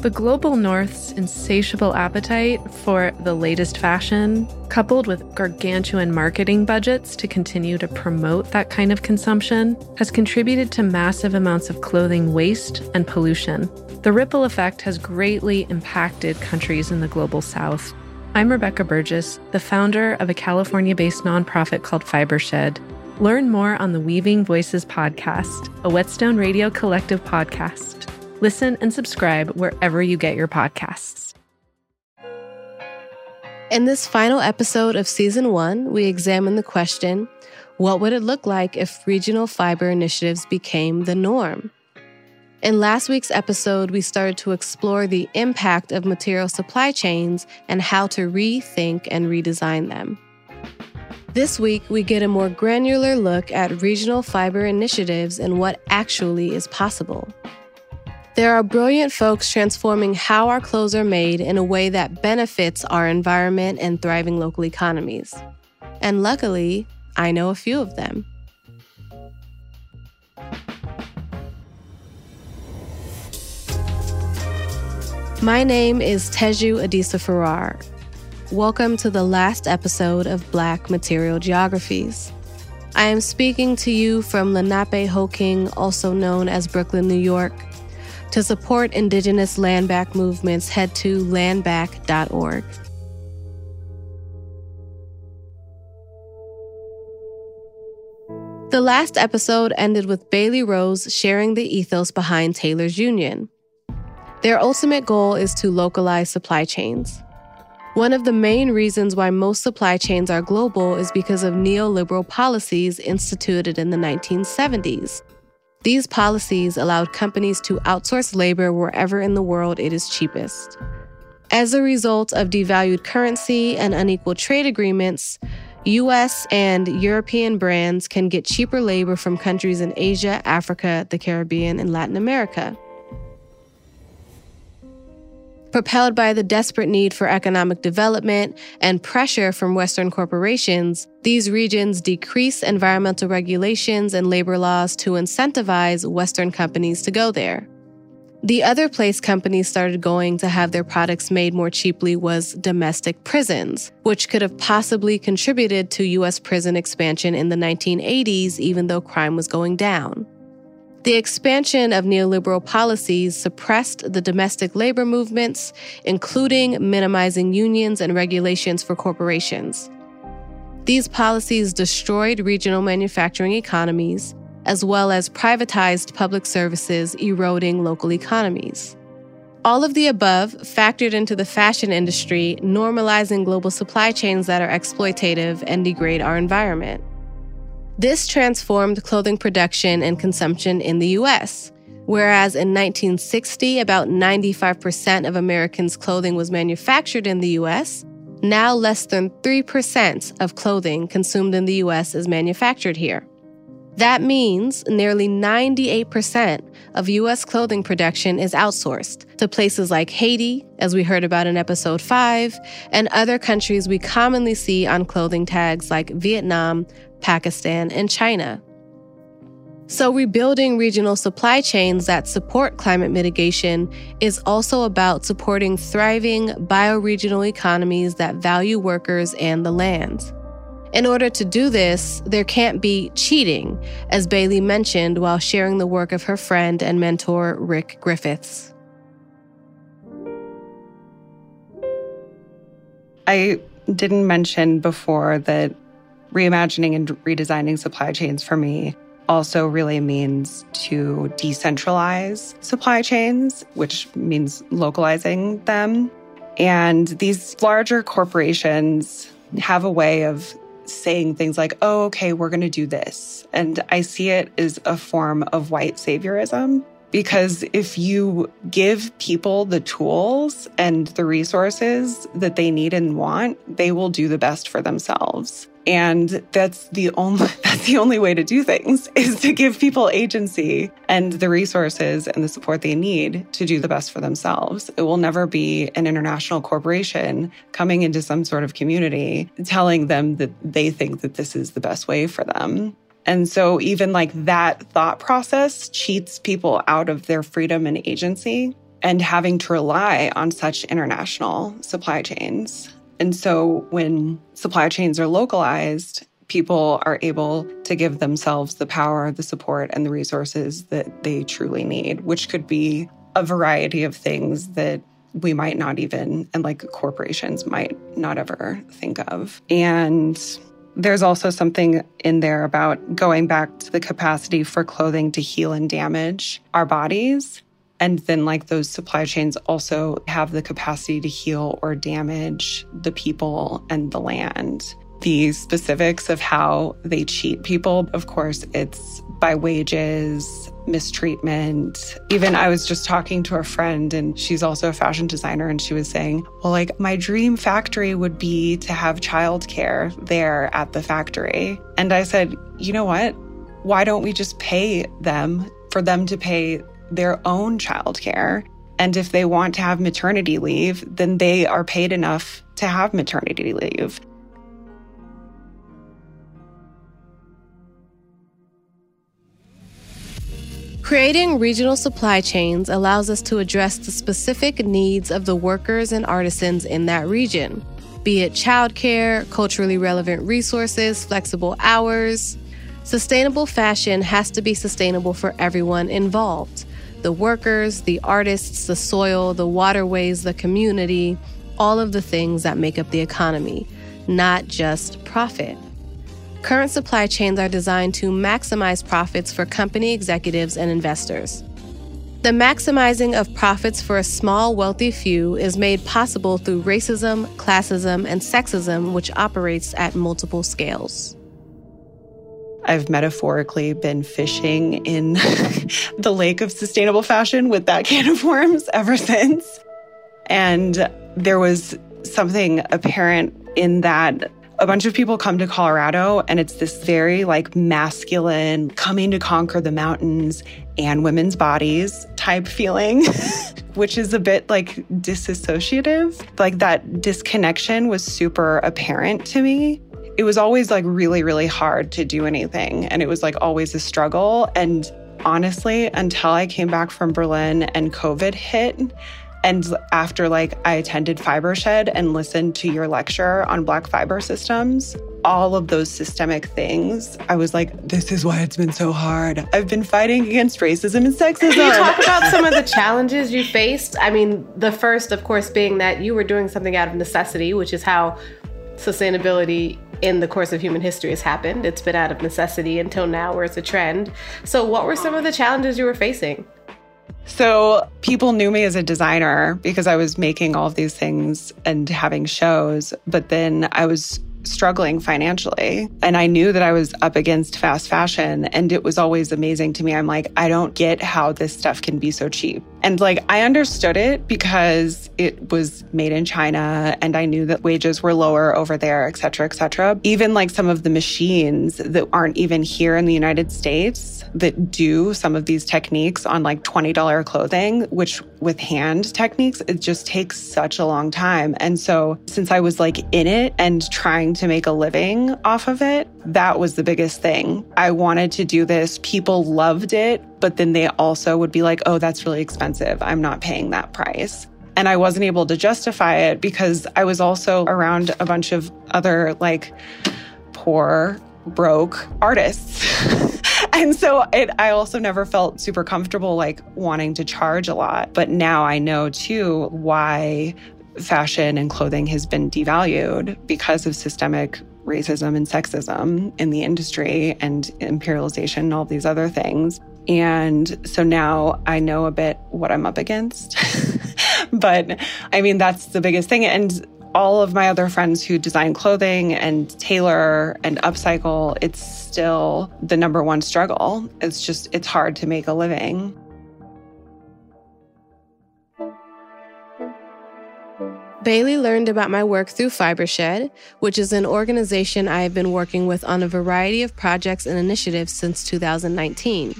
The global north's insatiable appetite for the latest fashion, coupled with gargantuan marketing budgets to continue to promote that kind of consumption, has contributed to massive amounts of clothing waste and pollution. The ripple effect has greatly impacted countries in the global south. I'm Rebecca Burgess, the founder of a California based nonprofit called Fibershed. Learn more on the Weaving Voices podcast, a Whetstone Radio Collective podcast. Listen and subscribe wherever you get your podcasts. In this final episode of season one, we examine the question what would it look like if regional fiber initiatives became the norm? In last week's episode, we started to explore the impact of material supply chains and how to rethink and redesign them. This week, we get a more granular look at regional fiber initiatives and what actually is possible. There are brilliant folks transforming how our clothes are made in a way that benefits our environment and thriving local economies. And luckily, I know a few of them. My name is Teju Adisa Farrar. Welcome to the last episode of Black Material Geographies. I am speaking to you from Lenapehoking, also known as Brooklyn, New York. To support Indigenous land back movements, head to landback.org. The last episode ended with Bailey Rose sharing the ethos behind Taylor's Union. Their ultimate goal is to localize supply chains. One of the main reasons why most supply chains are global is because of neoliberal policies instituted in the 1970s. These policies allowed companies to outsource labor wherever in the world it is cheapest. As a result of devalued currency and unequal trade agreements, US and European brands can get cheaper labor from countries in Asia, Africa, the Caribbean, and Latin America. Propelled by the desperate need for economic development and pressure from Western corporations, these regions decrease environmental regulations and labor laws to incentivize Western companies to go there. The other place companies started going to have their products made more cheaply was domestic prisons, which could have possibly contributed to U.S. prison expansion in the 1980s, even though crime was going down. The expansion of neoliberal policies suppressed the domestic labor movements, including minimizing unions and regulations for corporations. These policies destroyed regional manufacturing economies, as well as privatized public services, eroding local economies. All of the above factored into the fashion industry, normalizing global supply chains that are exploitative and degrade our environment. This transformed clothing production and consumption in the US. Whereas in 1960, about 95% of Americans' clothing was manufactured in the US, now less than 3% of clothing consumed in the US is manufactured here. That means nearly 98% of US clothing production is outsourced to places like Haiti, as we heard about in episode 5, and other countries we commonly see on clothing tags like Vietnam, Pakistan, and China. So, rebuilding regional supply chains that support climate mitigation is also about supporting thriving bioregional economies that value workers and the land. In order to do this, there can't be cheating, as Bailey mentioned while sharing the work of her friend and mentor, Rick Griffiths. I didn't mention before that reimagining and redesigning supply chains for me also really means to decentralize supply chains, which means localizing them. And these larger corporations have a way of saying things like, oh, okay, we're going to do this. And I see it as a form of white saviorism. Because if you give people the tools and the resources that they need and want, they will do the best for themselves. And that's the only that's the only way to do things is to give people agency and the resources and the support they need to do the best for themselves. It will never be an international corporation coming into some sort of community telling them that they think that this is the best way for them. And so even like that thought process cheats people out of their freedom and agency and having to rely on such international supply chains. And so when supply chains are localized, people are able to give themselves the power, the support, and the resources that they truly need, which could be a variety of things that we might not even, and like corporations might not ever think of. And there's also something in there about going back to the capacity for clothing to heal and damage our bodies. And then, like, those supply chains also have the capacity to heal or damage the people and the land the specifics of how they cheat people. Of course, it's by wages, mistreatment. Even I was just talking to a friend and she's also a fashion designer and she was saying, well, like my dream factory would be to have childcare there at the factory. And I said, you know what? Why don't we just pay them for them to pay their own childcare? And if they want to have maternity leave, then they are paid enough to have maternity leave. Creating regional supply chains allows us to address the specific needs of the workers and artisans in that region, be it childcare, culturally relevant resources, flexible hours. Sustainable fashion has to be sustainable for everyone involved the workers, the artists, the soil, the waterways, the community, all of the things that make up the economy, not just profit. Current supply chains are designed to maximize profits for company executives and investors. The maximizing of profits for a small, wealthy few is made possible through racism, classism, and sexism, which operates at multiple scales. I've metaphorically been fishing in the lake of sustainable fashion with that can of worms ever since. And there was something apparent in that a bunch of people come to Colorado and it's this very like masculine coming to conquer the mountains and women's bodies type feeling, which is a bit like disassociative. Like that disconnection was super apparent to me. It was always like really, really hard to do anything. And it was like always a struggle. And honestly, until I came back from Berlin and COVID hit, and after like I attended Fibershed and listened to your lecture on black fiber systems, all of those systemic things, I was like, this is why it's been so hard. I've been fighting against racism and sexism. Can you talk about some of the challenges you faced? I mean, the first, of course, being that you were doing something out of necessity, which is how sustainability in the course of human history has happened. It's been out of necessity until now, where it's a trend. So, what were some of the challenges you were facing? So people knew me as a designer because I was making all of these things and having shows. But then I was struggling financially. And I knew that I was up against fast fashion. And it was always amazing to me. I'm like, I don't get how this stuff can be so cheap. And like, I understood it because it was made in China and I knew that wages were lower over there, et cetera, et cetera. Even like some of the machines that aren't even here in the United States that do some of these techniques on like $20 clothing, which with hand techniques, it just takes such a long time. And so since I was like in it and trying to make a living off of it, that was the biggest thing. I wanted to do this. People loved it, but then they also would be like, oh, that's really expensive. I'm not paying that price. And I wasn't able to justify it because I was also around a bunch of other like poor, broke artists. and so it, I also never felt super comfortable like wanting to charge a lot. But now I know too why fashion and clothing has been devalued because of systemic racism and sexism in the industry and imperialization and all these other things. And so now I know a bit what I'm up against. but I mean, that's the biggest thing. And all of my other friends who design clothing and tailor and upcycle, it's still the number one struggle. It's just, it's hard to make a living. Bailey learned about my work through Fibershed, which is an organization I have been working with on a variety of projects and initiatives since 2019.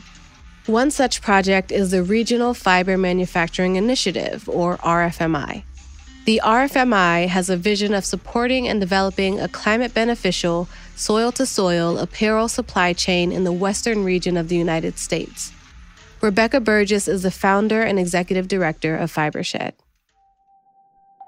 One such project is the Regional Fiber Manufacturing Initiative, or RFMI. The RFMI has a vision of supporting and developing a climate beneficial, soil to soil apparel supply chain in the western region of the United States. Rebecca Burgess is the founder and executive director of Fibershed.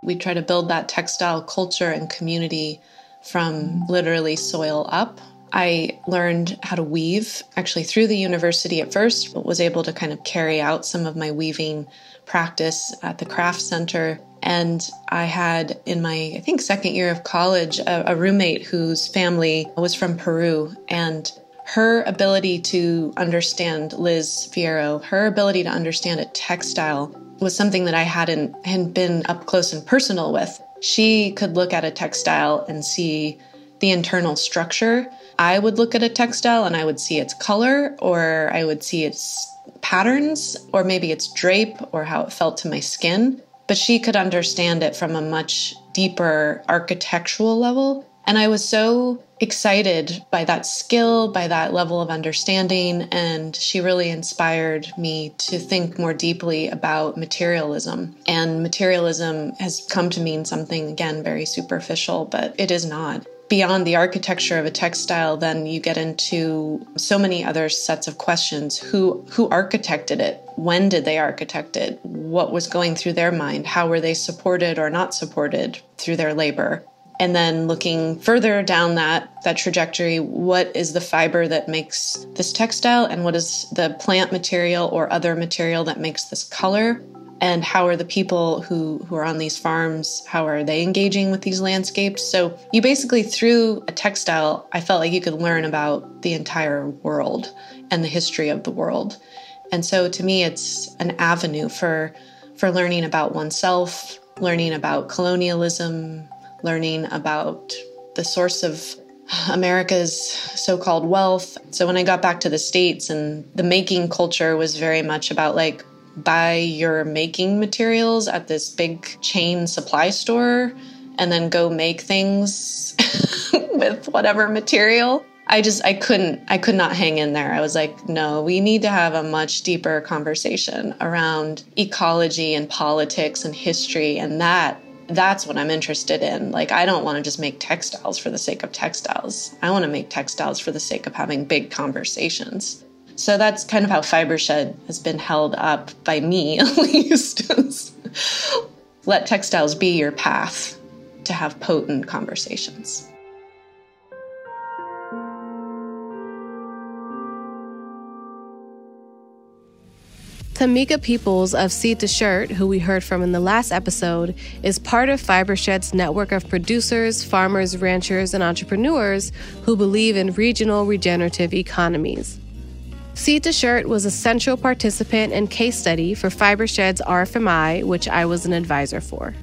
We try to build that textile culture and community from literally soil up. I learned how to weave actually through the university at first, but was able to kind of carry out some of my weaving practice at the craft center. And I had in my, I think, second year of college, a, a roommate whose family was from Peru. And her ability to understand Liz Fierro, her ability to understand a textile was something that I hadn't, hadn't been up close and personal with. She could look at a textile and see the internal structure. I would look at a textile and I would see its color, or I would see its patterns, or maybe its drape, or how it felt to my skin. But she could understand it from a much deeper architectural level. And I was so excited by that skill, by that level of understanding. And she really inspired me to think more deeply about materialism. And materialism has come to mean something, again, very superficial, but it is not. Beyond the architecture of a textile, then you get into so many other sets of questions. Who who architected it? When did they architect it? What was going through their mind? How were they supported or not supported through their labor? And then looking further down that that trajectory what is the fiber that makes this textile and what is the plant material or other material that makes this color? And how are the people who who are on these farms how are they engaging with these landscapes? So you basically through a textile i felt like you could learn about the entire world and the history of the world. And so to me it's an avenue for for learning about oneself learning about colonialism learning about the source of America's so called wealth. So when I got back to the States, and the making culture was very much about like, buy your making materials at this big chain supply store and then go make things with whatever material. I just I couldn't I could not hang in there. I was like, no, we need to have a much deeper conversation around ecology and politics and history and that that's what I'm interested in. Like, I don't want to just make textiles for the sake of textiles. I want to make textiles for the sake of having big conversations. So that's kind of how Fibershed has been held up by me, at least. Let textiles be your path to have potent conversations. Tamika Peoples of Seed to Shirt, who we heard from in the last episode, is part of Fibershed's network of producers, farmers, ranchers, and entrepreneurs who believe in regional regenerative economies. Seed to Shirt was a central participant and case study for Fibershed's RFMI, which I was an advisor for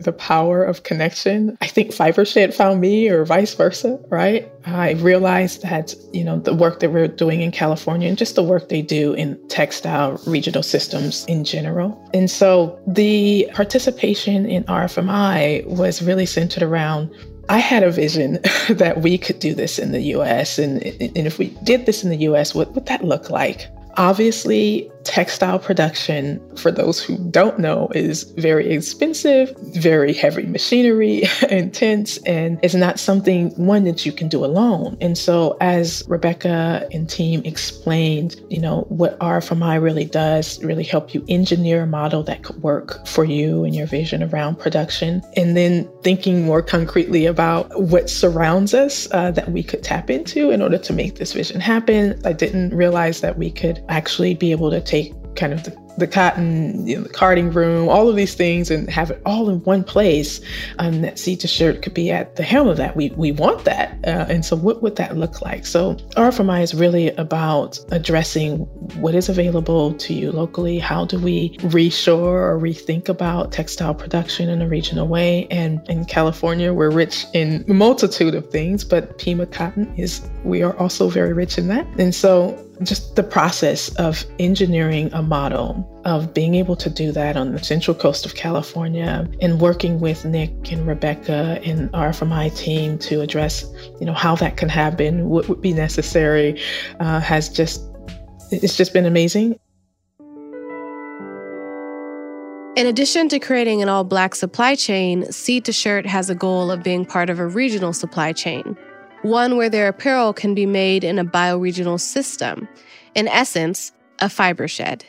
the power of connection. I think Fibershed found me or vice versa, right? I realized that, you know, the work that we're doing in California and just the work they do in textile regional systems in general. And so the participation in RFMI was really centered around I had a vision that we could do this in the US. And, and if we did this in the US, what would that look like? Obviously, textile production, for those who don't know, is very expensive, very heavy machinery, intense, and it's not something one that you can do alone. And so, as Rebecca and team explained, you know, what RFMI really does really help you engineer a model that could work for you and your vision around production. And then thinking more concretely about what surrounds us uh, that we could tap into in order to make this vision happen. I didn't realize that we could actually be able to take kind of the the cotton, you know, the carding room, all of these things, and have it all in one place. Um, that to shirt could be at the helm of that. We we want that, uh, and so what would that look like? So RFMI is really about addressing what is available to you locally. How do we reshore or rethink about textile production in a regional way? And in California, we're rich in multitude of things, but Pima cotton is we are also very rich in that. And so just the process of engineering a model of being able to do that on the central coast of California and working with Nick and Rebecca and RFMI team to address, you know, how that can happen, what would be necessary, uh, has just it's just been amazing. In addition to creating an all black supply chain, Seed to Shirt has a goal of being part of a regional supply chain. one where their apparel can be made in a bioregional system. In essence, a fiber shed.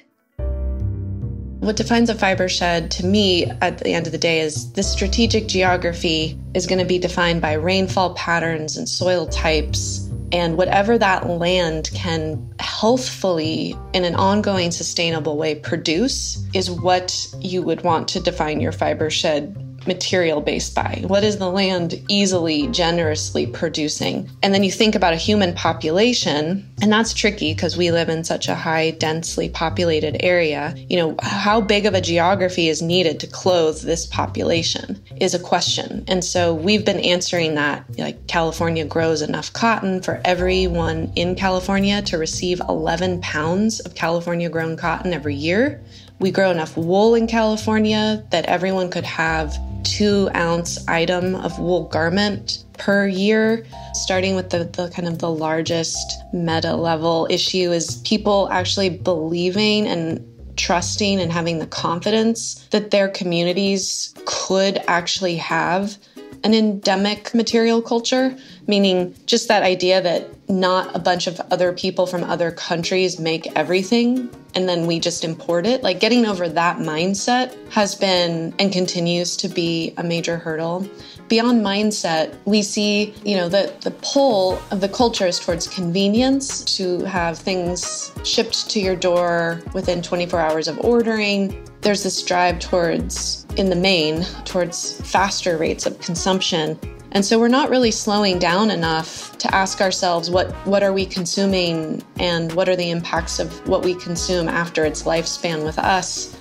What defines a fiber shed to me at the end of the day is the strategic geography is going to be defined by rainfall patterns and soil types. And whatever that land can healthfully, in an ongoing, sustainable way, produce is what you would want to define your fiber shed material based by? What is the land easily, generously producing? And then you think about a human population, and that's tricky because we live in such a high, densely populated area. You know, how big of a geography is needed to clothe this population is a question. And so we've been answering that. Like, California grows enough cotton for everyone in California to receive 11 pounds of California grown cotton every year. We grow enough wool in California that everyone could have two ounce item of wool garment per year starting with the, the kind of the largest meta level issue is people actually believing and trusting and having the confidence that their communities could actually have an endemic material culture, meaning just that idea that not a bunch of other people from other countries make everything and then we just import it. Like getting over that mindset has been and continues to be a major hurdle. Beyond mindset, we see, you know, the, the pull of the culture is towards convenience to have things shipped to your door within 24 hours of ordering. There's this drive towards, in the main, towards faster rates of consumption. And so we're not really slowing down enough to ask ourselves what, what are we consuming and what are the impacts of what we consume after its lifespan with us.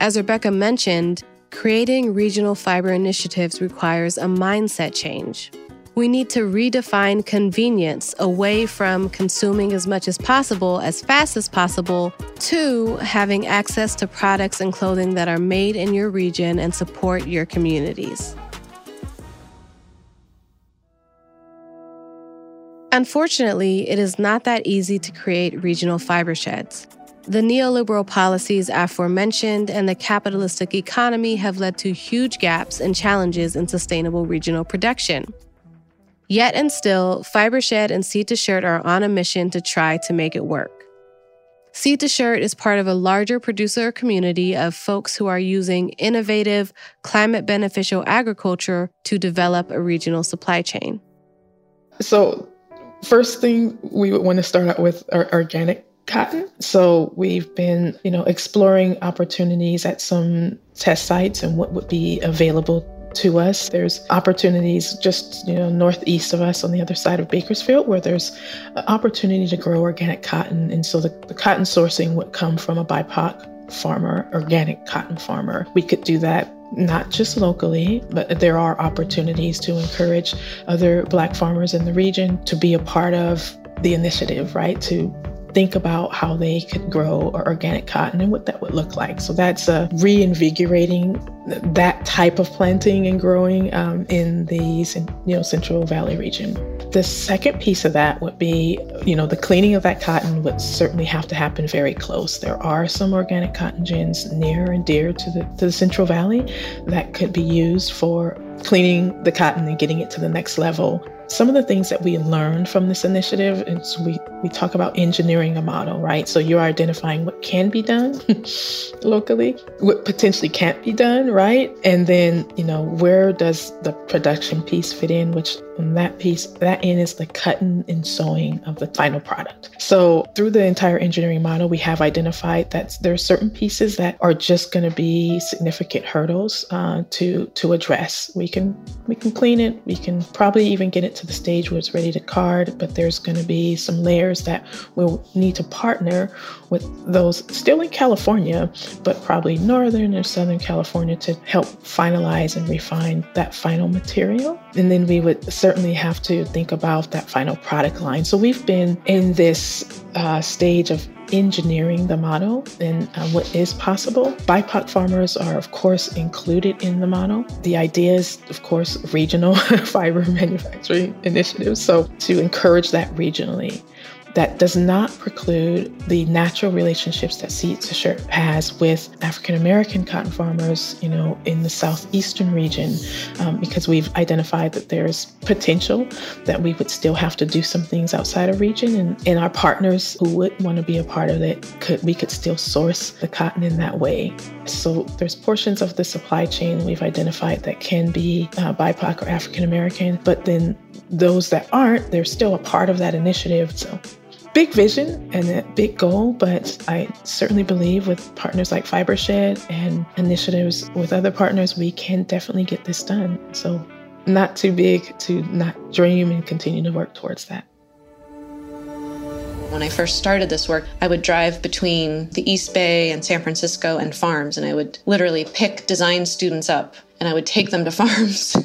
As Rebecca mentioned, creating regional fiber initiatives requires a mindset change. We need to redefine convenience away from consuming as much as possible as fast as possible to having access to products and clothing that are made in your region and support your communities. Unfortunately, it is not that easy to create regional fiber sheds. The neoliberal policies aforementioned and the capitalistic economy have led to huge gaps and challenges in sustainable regional production. Yet and still, Fibershed and Seed to Shirt are on a mission to try to make it work. Seed to Shirt is part of a larger producer community of folks who are using innovative, climate beneficial agriculture to develop a regional supply chain. So, First thing we would want to start out with are organic cotton. So we've been, you know, exploring opportunities at some test sites and what would be available to us. There's opportunities just, you know, northeast of us on the other side of Bakersfield where there's opportunity to grow organic cotton. And so the, the cotton sourcing would come from a BIPOC farmer, organic cotton farmer. We could do that not just locally, but there are opportunities to encourage other Black farmers in the region to be a part of the initiative, right? To think about how they could grow organic cotton and what that would look like. So that's uh, reinvigorating that type of planting and growing um, in the you know Central Valley region. The second piece of that would be, you know, the cleaning of that cotton would certainly have to happen very close. There are some organic cotton gins near and dear to the to the Central Valley that could be used for cleaning the cotton and getting it to the next level some of the things that we learned from this initiative is we, we talk about engineering a model, right? So you're identifying what can be done locally, what potentially can't be done, right? And then, you know, where does the production piece fit in, which on that piece, that end is the cutting and sewing of the final product. So through the entire engineering model, we have identified that there are certain pieces that are just going to be significant hurdles uh, to to address. We can we can clean it. We can probably even get it to the stage where it's ready to card, but there's going to be some layers that we'll need to partner with those still in California, but probably northern or southern California to help finalize and refine that final material. And then we would certainly have to think about that final product line. So we've been in this uh, stage of engineering the model and uh, what is possible. BIPOC farmers are, of course, included in the model. The idea is, of course, regional fiber manufacturing initiatives. So to encourage that regionally. That does not preclude the natural relationships that Seeds has with African American cotton farmers, you know, in the southeastern region, um, because we've identified that there's potential that we would still have to do some things outside of region, and, and our partners who would want to be a part of it could we could still source the cotton in that way. So there's portions of the supply chain we've identified that can be uh, BIPOC or African American, but then those that aren't, they're still a part of that initiative. So big vision and a big goal, but I certainly believe with partners like Fibershed and initiatives with other partners, we can definitely get this done. So, not too big to not dream and continue to work towards that. When I first started this work, I would drive between the East Bay and San Francisco and farms, and I would literally pick design students up and I would take them to farms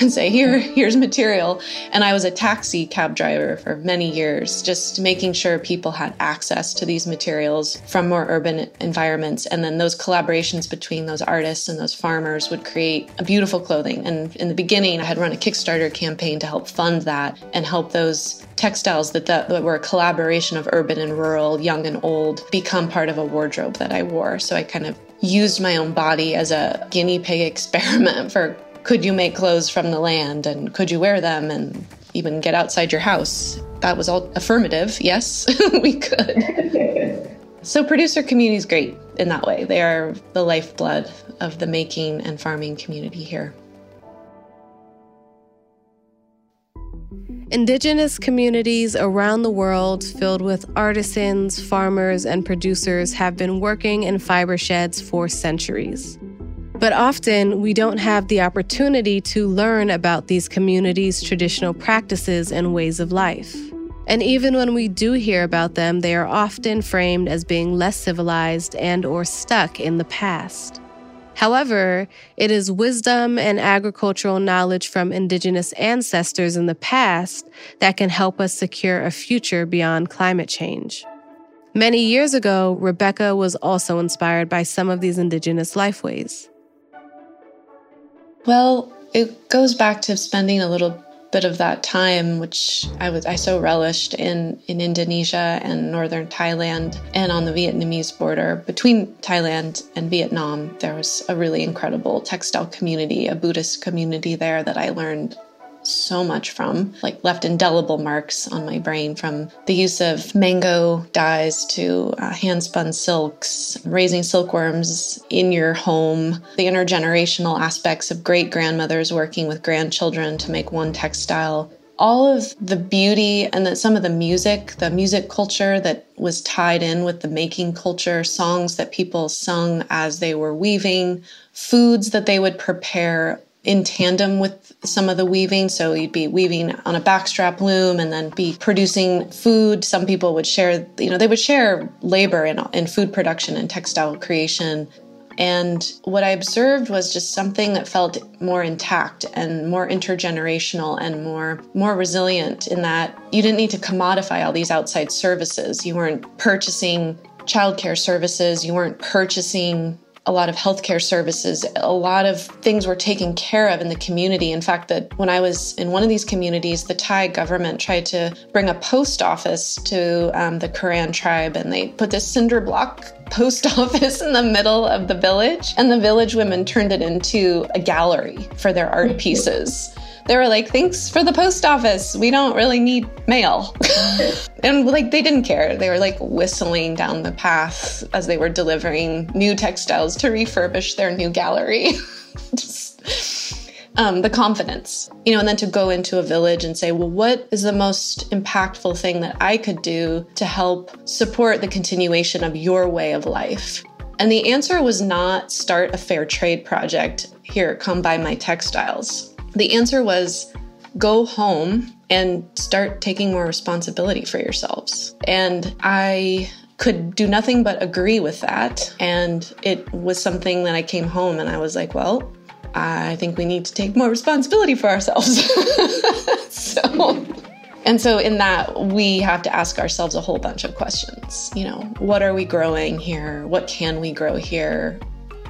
and say, "Here, here's material." And I was a taxi cab driver for many years, just making sure people had access to these materials from more urban environments. And then those collaborations between those artists and those farmers would create a beautiful clothing. And in the beginning, I had run a Kickstarter campaign to help fund that and help those textiles that, that, that were a collaboration of urban and rural, young and old, become part of a wardrobe that I wore. So I kind of used my own body as a guinea pig experiment for could you make clothes from the land and could you wear them and even get outside your house? That was all affirmative. Yes, we could. so, producer community is great in that way. They are the lifeblood of the making and farming community here. Indigenous communities around the world, filled with artisans, farmers, and producers, have been working in fiber sheds for centuries. But often, we don't have the opportunity to learn about these communities' traditional practices and ways of life. And even when we do hear about them, they are often framed as being less civilized and or stuck in the past. However, it is wisdom and agricultural knowledge from indigenous ancestors in the past that can help us secure a future beyond climate change. Many years ago, Rebecca was also inspired by some of these indigenous lifeways. Well, it goes back to spending a little bit of that time, which I was I so relished in in Indonesia and northern Thailand and on the Vietnamese border. Between Thailand and Vietnam, there was a really incredible textile community, a Buddhist community there that I learned so much from, like left indelible marks on my brain from the use of mango dyes to uh, hand spun silks, raising silkworms in your home, the intergenerational aspects of great grandmothers working with grandchildren to make one textile. All of the beauty and the, some of the music, the music culture that was tied in with the making culture, songs that people sung as they were weaving, foods that they would prepare in tandem with some of the weaving. So you'd be weaving on a backstrap loom and then be producing food. Some people would share, you know, they would share labor in, in food production and textile creation. And what I observed was just something that felt more intact and more intergenerational and more more resilient in that you didn't need to commodify all these outside services. You weren't purchasing childcare services, you weren't purchasing a lot of healthcare services. A lot of things were taken care of in the community. In fact, that when I was in one of these communities, the Thai government tried to bring a post office to um, the Karen tribe, and they put this cinder block post office in the middle of the village, and the village women turned it into a gallery for their art pieces they were like, thanks for the post office. We don't really need mail. and like, they didn't care. They were like whistling down the path as they were delivering new textiles to refurbish their new gallery. Just, um, the confidence, you know, and then to go into a village and say, well, what is the most impactful thing that I could do to help support the continuation of your way of life? And the answer was not start a fair trade project. Here, come buy my textiles. The answer was go home and start taking more responsibility for yourselves. And I could do nothing but agree with that. And it was something that I came home and I was like, well, I think we need to take more responsibility for ourselves. so, and so in that, we have to ask ourselves a whole bunch of questions. You know, what are we growing here? What can we grow here?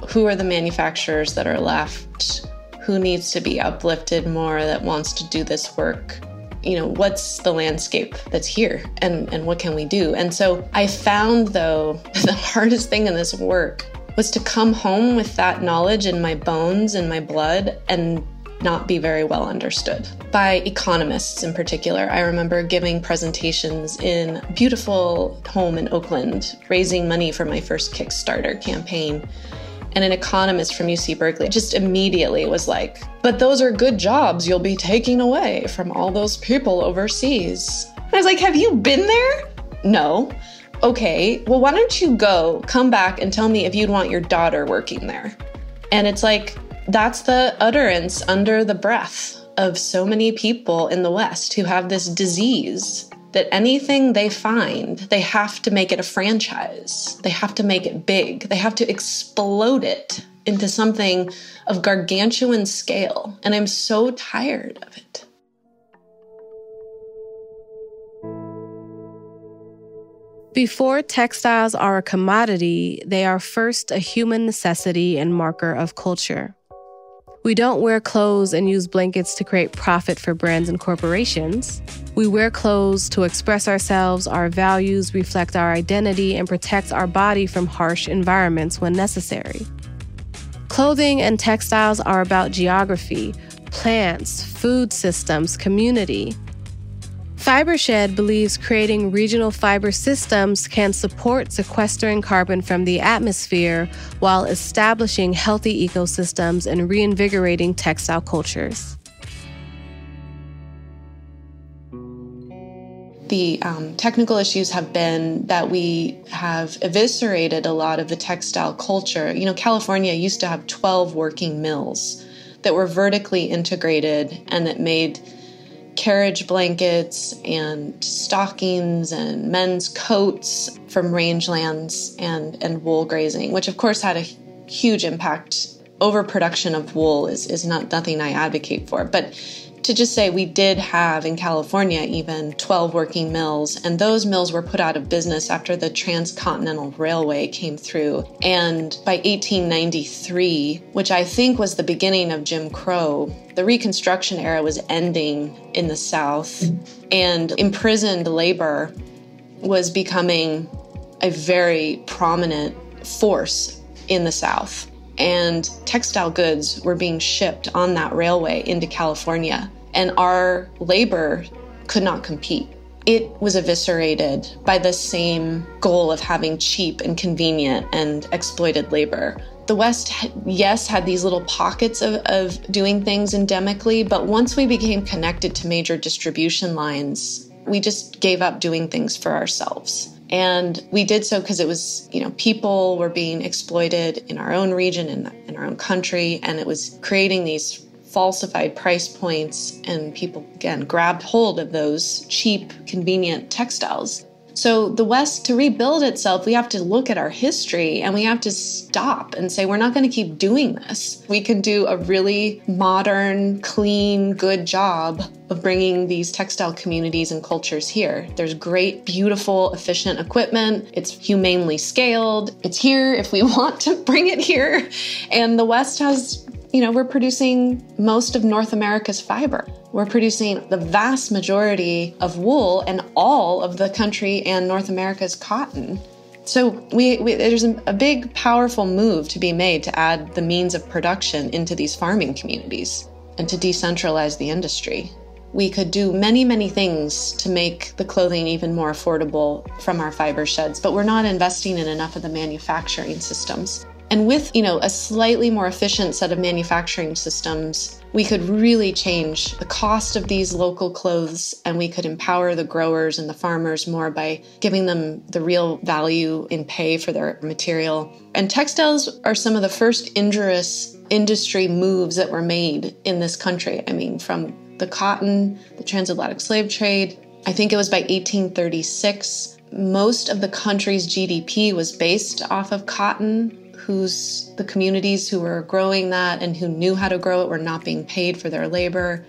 Who are the manufacturers that are left? Who needs to be uplifted more that wants to do this work you know, what's the landscape that's here and, and what can we do? And so I found, though, the hardest thing in this work was to come home with that knowledge in my bones and my blood and not be very well understood by economists in particular. I remember giving presentations in a beautiful home in Oakland, raising money for my first Kickstarter campaign. And an economist from UC Berkeley just immediately was like, But those are good jobs you'll be taking away from all those people overseas. I was like, Have you been there? No. Okay, well, why don't you go, come back, and tell me if you'd want your daughter working there? And it's like, that's the utterance under the breath of so many people in the West who have this disease that anything they find, they have to make it a franchise. They have to make it big. They have to explode it into something of gargantuan scale. And I'm so tired of it. Before textiles are a commodity, they are first a human necessity and marker of culture. We don't wear clothes and use blankets to create profit for brands and corporations. We wear clothes to express ourselves, our values, reflect our identity, and protect our body from harsh environments when necessary. Clothing and textiles are about geography, plants, food systems, community. Fibershed believes creating regional fiber systems can support sequestering carbon from the atmosphere while establishing healthy ecosystems and reinvigorating textile cultures. The um, technical issues have been that we have eviscerated a lot of the textile culture. You know, California used to have 12 working mills that were vertically integrated and that made carriage blankets and stockings and men's coats from rangelands and, and wool grazing, which of course had a huge impact. Overproduction of wool is, is not nothing I advocate for, but to just say we did have in California even 12 working mills, and those mills were put out of business after the Transcontinental Railway came through. And by 1893, which I think was the beginning of Jim Crow, the Reconstruction era was ending in the South, and imprisoned labor was becoming a very prominent force in the South and textile goods were being shipped on that railway into California, and our labor could not compete. It was eviscerated by the same goal of having cheap and convenient and exploited labor. The West, yes, had these little pockets of, of doing things endemically, but once we became connected to major distribution lines, we just gave up doing things for ourselves. And we did so because it was, you know, people were being exploited in our own region, in, in our own country, and it was creating these falsified price points. And people, again, grabbed hold of those cheap, convenient textiles so, the West, to rebuild itself, we have to look at our history and we have to stop and say, we're not going to keep doing this. We can do a really modern, clean, good job of bringing these textile communities and cultures here. There's great, beautiful, efficient equipment. It's humanely scaled. It's here if we want to bring it here. And the West has you know, we're producing most of North America's fiber. We're producing the vast majority of wool and all of the country and North America's cotton. So we, we, there's a big, powerful move to be made to add the means of production into these farming communities and to decentralize the industry. We could do many, many things to make the clothing even more affordable from our fiber sheds, but we're not investing in enough of the manufacturing systems. And with, you know, a slightly more efficient set of manufacturing systems, we could really change the cost of these local clothes and we could empower the growers and the farmers more by giving them the real value in pay for their material. And textiles are some of the first injurious industry moves that were made in this country. I mean, from the cotton, the transatlantic slave trade, I think it was by 1836 most of the country's GDP was based off of cotton who's the communities who were growing that and who knew how to grow it were not being paid for their labor.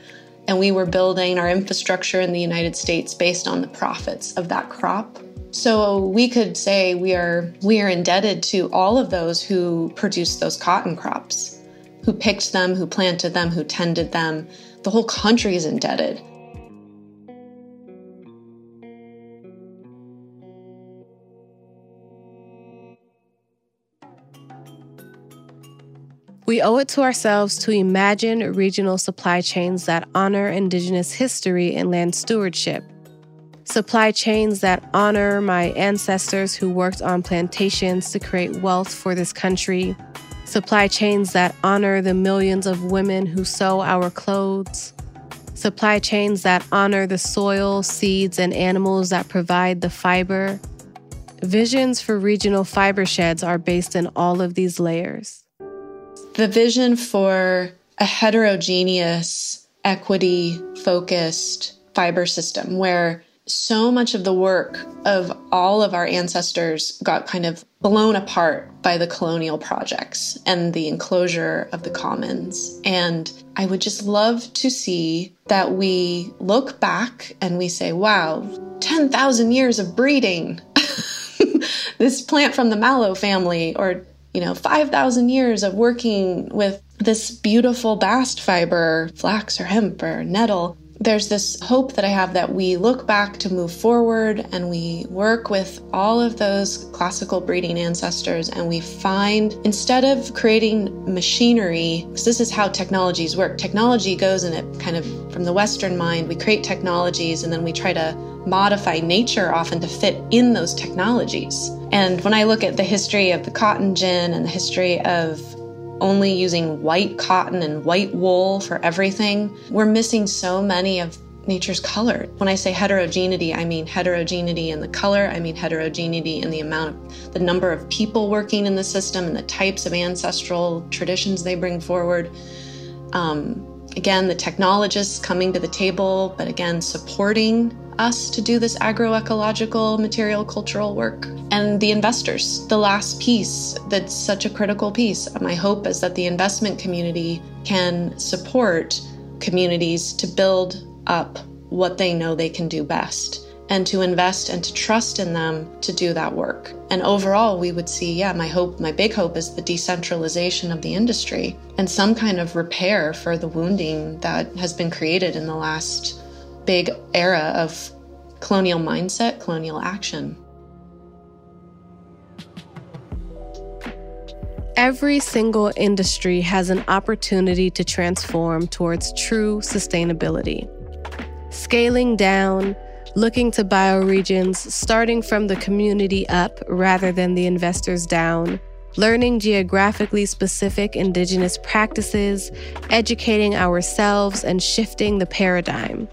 And we were building our infrastructure in the United States based on the profits of that crop. So we could say we are we are indebted to all of those who produced those cotton crops, who picked them, who planted them, who tended them. The whole country is indebted. We owe it to ourselves to imagine regional supply chains that honor Indigenous history and land stewardship. Supply chains that honor my ancestors who worked on plantations to create wealth for this country. Supply chains that honor the millions of women who sew our clothes. Supply chains that honor the soil, seeds, and animals that provide the fiber. Visions for regional fiber sheds are based in all of these layers. The vision for a heterogeneous, equity focused fiber system where so much of the work of all of our ancestors got kind of blown apart by the colonial projects and the enclosure of the commons. And I would just love to see that we look back and we say, wow, 10,000 years of breeding. this plant from the mallow family, or you know, 5,000 years of working with this beautiful bast fiber, flax or hemp or nettle. There's this hope that I have that we look back to move forward and we work with all of those classical breeding ancestors and we find, instead of creating machinery, because this is how technologies work, technology goes in it kind of from the Western mind, we create technologies and then we try to modify nature often to fit in those technologies. And when I look at the history of the cotton gin and the history of only using white cotton and white wool for everything, we're missing so many of nature's color. When I say heterogeneity, I mean heterogeneity in the color, I mean heterogeneity in the amount of the number of people working in the system and the types of ancestral traditions they bring forward. Um, again, the technologists coming to the table, but again, supporting us to do this agroecological material cultural work. And the investors, the last piece that's such a critical piece. My hope is that the investment community can support communities to build up what they know they can do best and to invest and to trust in them to do that work. And overall, we would see, yeah, my hope, my big hope is the decentralization of the industry and some kind of repair for the wounding that has been created in the last big era of colonial mindset, colonial action. Every single industry has an opportunity to transform towards true sustainability. Scaling down, looking to bioregions, starting from the community up rather than the investors down, learning geographically specific Indigenous practices, educating ourselves, and shifting the paradigm.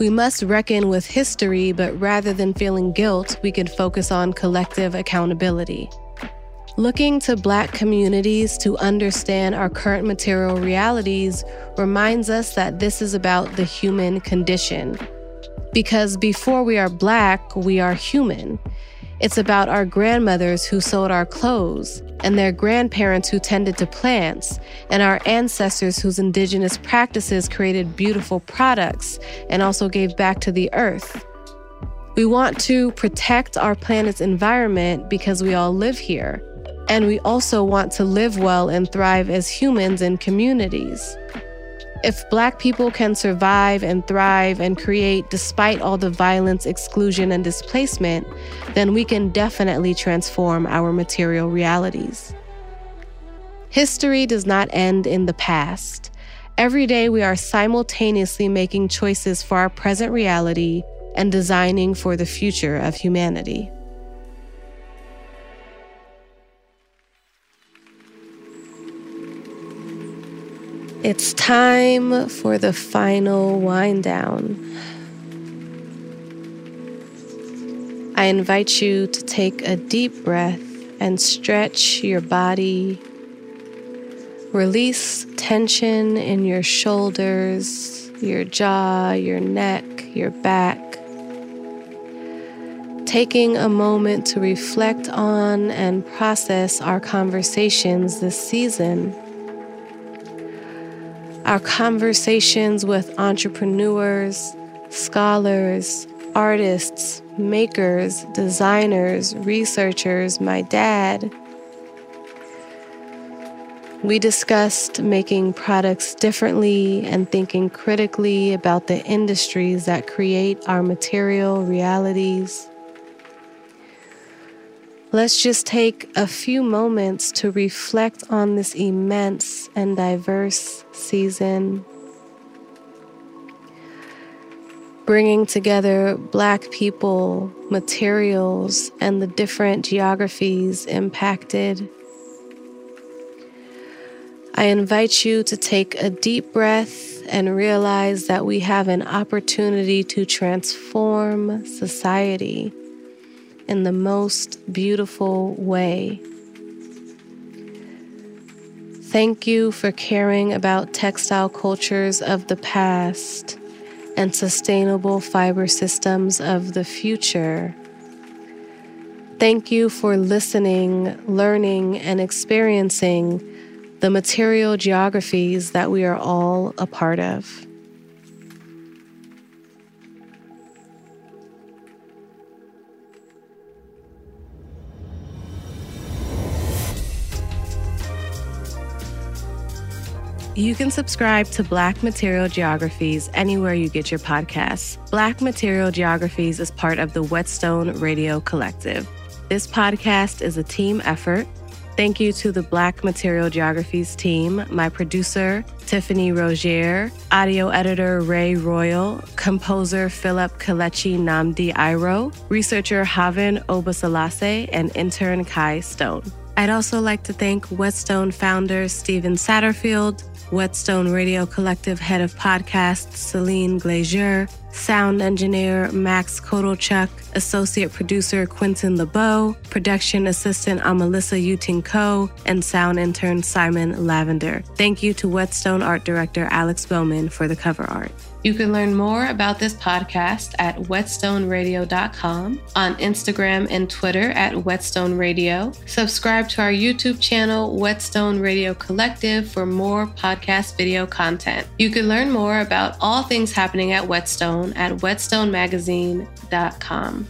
We must reckon with history, but rather than feeling guilt, we can focus on collective accountability. Looking to Black communities to understand our current material realities reminds us that this is about the human condition. Because before we are Black, we are human. It's about our grandmothers who sewed our clothes, and their grandparents who tended to plants, and our ancestors whose indigenous practices created beautiful products and also gave back to the earth. We want to protect our planet's environment because we all live here, and we also want to live well and thrive as humans in communities. If Black people can survive and thrive and create despite all the violence, exclusion, and displacement, then we can definitely transform our material realities. History does not end in the past. Every day, we are simultaneously making choices for our present reality and designing for the future of humanity. It's time for the final wind down. I invite you to take a deep breath and stretch your body. Release tension in your shoulders, your jaw, your neck, your back. Taking a moment to reflect on and process our conversations this season our conversations with entrepreneurs, scholars, artists, makers, designers, researchers, my dad. We discussed making products differently and thinking critically about the industries that create our material realities. Let's just take a few moments to reflect on this immense and diverse season. Bringing together Black people, materials, and the different geographies impacted. I invite you to take a deep breath and realize that we have an opportunity to transform society in the most beautiful way. Thank you for caring about textile cultures of the past and sustainable fiber systems of the future. Thank you for listening, learning, and experiencing the material geographies that we are all a part of. You can subscribe to Black Material Geographies anywhere you get your podcasts. Black Material Geographies is part of the Whetstone Radio Collective. This podcast is a team effort. Thank you to the Black Material Geographies team, my producer, Tiffany Rogier, audio editor Ray Royal, composer Philip Kalechi Namdi Iro, researcher Haven Obasalase, and intern Kai Stone. I'd also like to thank Whetstone founder Stephen Satterfield, Whetstone Radio Collective head of podcasts Celine Glazier, sound engineer Max Kotelchuk, associate producer Quentin LeBeau, production assistant Amelissa Uting Co, and sound intern Simon Lavender. Thank you to Whetstone art director Alex Bowman for the cover art. You can learn more about this podcast at whetstoneradio.com, on Instagram and Twitter at Whetstone Radio. Subscribe to our YouTube channel, Whetstone Radio Collective, for more podcast video content. You can learn more about all things happening at Whetstone at whetstonemagazine.com.